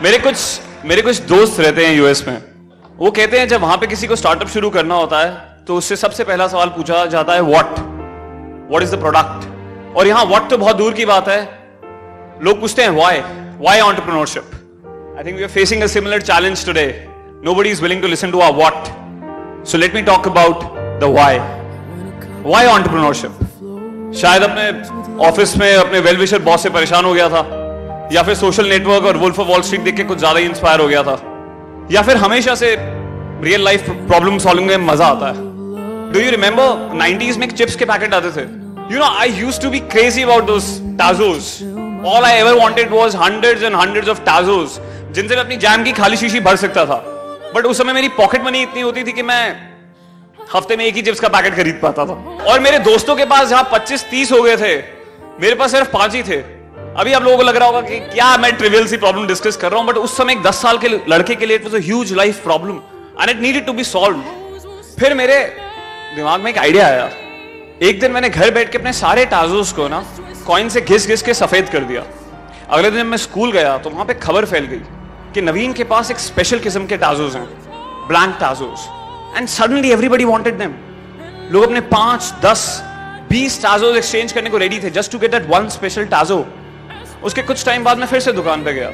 मेरे कुछ मेरे कुछ दोस्त रहते हैं यूएस में। वो कहते हैं, जब वहाँ पे किसी को स्टार्टअप शुरू करना होता है तो उससे सबसे पहला सवाल पूछा जाता है what what is the product और यहाँ व्हाट तो बहुत दूर की बात है। लोग पूछते हैं why why entrepreneurship I think we are facing a similar challenge today nobody is willing to listen to our what so let me talk about the why why entrepreneurship शायद अपने ऑफ़िस में अपने वेल विशर बॉस से परेशान हो गया था। या फिर सोशल नेटवर्क और वुल्फ ऑफ़ वॉल स्ट्रीट देख के कुछ ज़्यादा ही इंस्पायर हो गया था। या फिर हमेशा से रियल लाइफ प्रॉब्लम सॉल्विंग में मज़ा आता है। डू यू रिमेंबर 90s में चिप्स के पैकेट आते थे? You know I use to be crazy about those tazos all I ever wanted was hundreds and hundreds of tazos जिनसे मैं अपनी जैम की खाली शीशी भर सकता था। बट उस समय मेरी पॉकेट मनी इतनी होती थी कि मैं हफ़्ते में एक ही चिप्स का पैकेट खरीद पाता था। और मेरे दोस्तों के पास जहाँ 25 30 हो गए थे, मेरे पास सिर्फ़ पाँच ही थे। अभी आप लोगों को लग रहा होगा कि क्या मैं ट्रिवियल सी प्रॉब्लम डिस्कस कर रहा हूँ बट उस समय एक दस साल के लड़के के लिए it was a huge life problem and it needed to be solve फिर मेरे दिमाग में एक आइडिया आया। एक दिन मैंने घर बैठ के अपने सारे टाजोस को ना कॉइन से घिस घिस के सफ़ेद कर दिया। अगले दिन मैं स्कूल गया तो वहाँ पे खबर फैल गई कि नवीन के पास एक स्पेशल किस्म के टाजोस हैं blank tazos and suddenly everybody wanted them लोग अपने पाँच, दस, बीस टाजोस एक्सचेंज करने को रेडी थे just to get that one special tazo उसके कुछ टाइम बाद मैं फिर से दुकान पे गया।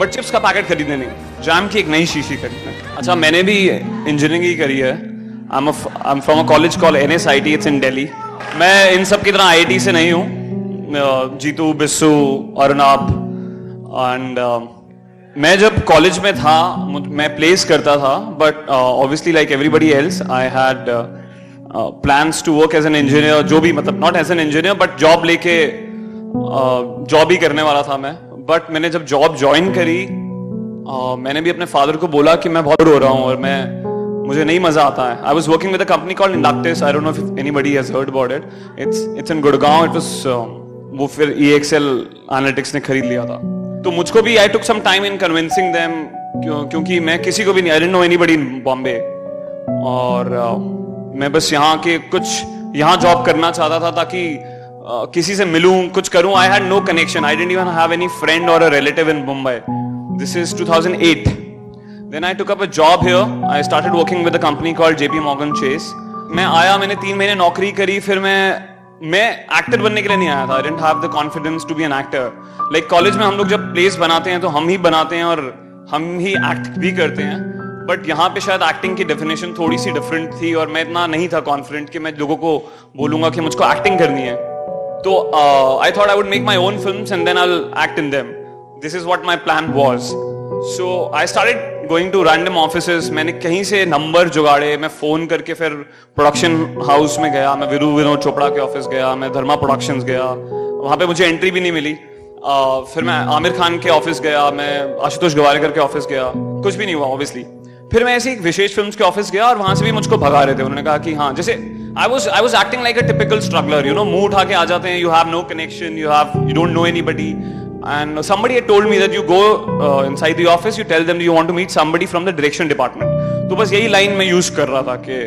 बट चिप्स का पैकेट खरीदने नहीं। जैम की एक नई शीशी खरीदने। अच्छा मैंने भी इंजीनियरिंग ही करी है। I am from a college call N S I T it's in Delhi मैं इन सब की तरह आई आई टी से नहीं हूँ। जीतू बिस्सू अरुणाब एंड मैं जब कॉलेज में था मैं प्लेस करता था but obviously like everybody else I had plans to work as an engineer जो भी मतलब not as an engineer but job लेके जॉब ही करने वाला था मैं। बट मैंने जब जॉब ज्वाइन करी आ, मैंने भी अपने फादर को बोला कि मैं बहुत रो रहा हूँ और मैं मुझे नहीं मज़ा आता है। I was working with company call Inductis I don't know if anybody has heard about it it's it's in Gurgaon it was वो फिर ई एक्सएल एनालिटिक्स ने खरीद लिया था। तो मुझको भी I took some time in convincing them क्योंकि मैं किसी को भी नहीं I didn't know anybody in Bombay और uh, मैं बस यहाँ के कुछ यहाँ जॉब करना चाहता था ताकि किसी से मिलूं, कुछ करूँ I had no connection I didn't even have any friend और a relative in Mumbai this is 2008 then I took up a job here I started working with a company called JP Morgan Chase मैं आया, मैंने तीन महीने नौकरी करी, फिर मैं मैं एक्टर बनने के लिए नहीं आया था. I didn't have the confidence to be an actor like college में हम लोग जब प्लेस बनाते हैं तो हम ही बनाते हैं और हम ही एक्ट भी करते हैं. बट यहाँ पे शायद एक्टिंग की डेफिनेशन थोड़ी सी डिफरेंट थी और मैं इतना नहीं था कॉन्फिडेंट कि मैं लोगों को बोलूँगा कि मुझको एक्टिंग करनी है. So I thought I would make my own film and then I'll act in them. This is what my plan was. So I started going to random offices. मैंने कहीं से नंबर जुगाड़े मैं फ़ोन करके फिर production house में गया मैं विरू विनोद चोपड़ा के ऑफ़िस गया मैं धर्मा प्रोडक्शंस गया वहाँ पे मुझे एंट्री भी नहीं मिली uh, फिर मैं आमिर खान के ऑफ़िस गया मैं आशुतोष गवारेकर के ऑफ़िस गया कुछ भी नहीं हुआ ऑब्वियसली फिर मैं ऐसी एक विशेष फ़िल्म के ऑफ़िस गया और वहाँ से भी मुझको भगा रहे थे। उन्होंने कहा कि हाँ जैसे I was I was acting like a typical struggler you know मुँह उठा के आ जाते हैं you have no connection you have you don't know and somebody had told me that you go uh, inside the office you tell them you want to meet somebody from the direction department. तो बस यही line मैं use कर रहा था कि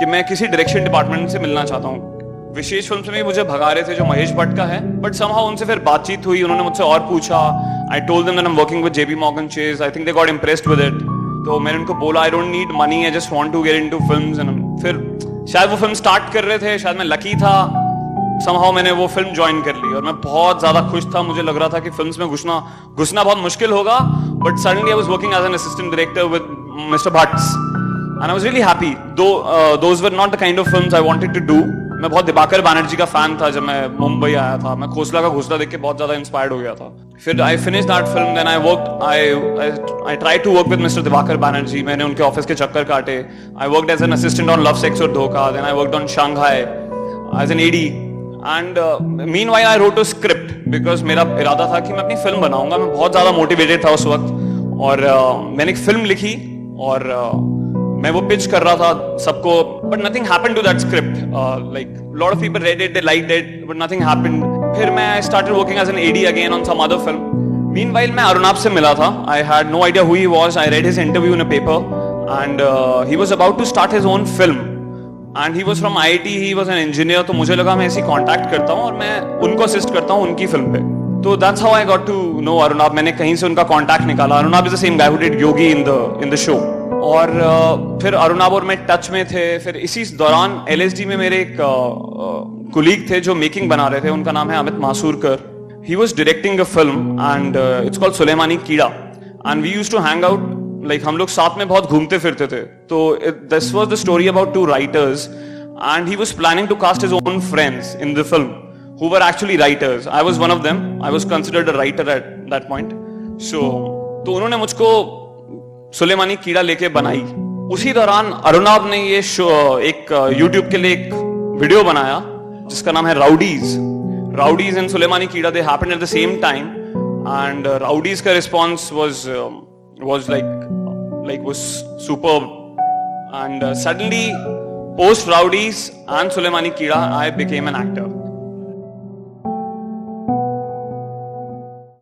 कि मैं किसी डायरेक्शन डिपार्टमेंट से मिलना चाहता हूँ। विशेष फ़िल्म से भी मुझे भगा रहे थे जो महेश भट्ट का है बट समहाउ उनसे फिर बातचीत हुई उन्होंने मुझसे और पूछा। I told them that I am working with JB Morgan Chase I think they got impressed with it तो मैंने उनको बोला I don't need money I just want to get into films and फिर शायद वो फ़िल्म स्टार्ट कर रहे थे, शायद मैं लकी था। समहाउ मैंने वो फ़िल्म ज्वाइन कर ली और मैं बहुत ज़्यादा खुश था। मुझे लग रहा था कि फिल्म्स में घुसना घुसना बहुत मुश्किल होगा। But suddenly I was working as an assistant director with mister Bhatts and I was really happy though those were not the kind of films I wanted to do मैं बहुत दिबाकर बैनर्जी का फ़ैन था जब मैं मुंबई आया था। मैं खोसला का घोसला देख के बहुत ज़्यादा इंस्पायर्ड हो गया था। फिर I finish that film then I work I I try to work with mister Diwakar Banerjee मैंने उनके ऑफ़िस के चक्कर काटे. I work as an assistant on love sex aur Dhokha then I work on Shanghai as an AD and meanwhile I wrote two script because मेरा इरादा था कि मैं अपनी फ़िल्म बनाऊँगा. मैं बहुत ज़्यादा मोटिवेटेड था उस वक्त. और uh, मैंने एक फ़िल्म लिखी और uh, मैं वो पिच कर रहा था सबको but nothing happened to that script like lot of people read it they liked it but nothing happened फिर मैं I started working as an AD again on some other film meanwhile मैं अरुणाब से मिला था. I had no idea who he was I read his interview in a paper and he was about to start his own film and he was from IIT he was an engineer तो मुझे लगा मैं ऐसी contact करता हूँ और मैं उनको असिस्ट करता हूँ उनकी फ़िल्म पे. तो that's how I got to know Arunabh मैंने कहीं से उनका कांटेक्ट निकाला. Arunabh is the same guy who did Yogi in the in the show और फिर अरुणाब और मैं टच में थे फिर इसी दौरान एलएसडी में मेरे एक कुलीग थे जो मेकिंग बना रहे थे उनका नाम है Amit Masurkar he was directing a film and it's called Sulemani Keeda and we use to hang out like हम लोग साथ में बहुत घूमते फिरते थे तो this was the story about two writers and he was planning to cast his own friends in the film who were actually writers. I was one of them. I was considered a writer at that point. So, तो उन्होंने मुझको सुलेमानी कीड़ा लेके बनाई। उसी दौरान अरुणाब ने ये एक यूट्यूब के लिए एक वीडियो बनाया, जिसका नाम है rowdies Roadies and Sulemani Keeda they happened at the same time and Roadies का response was was like like was super and suddenly post Roadies and Sulemani Keeda I became an actor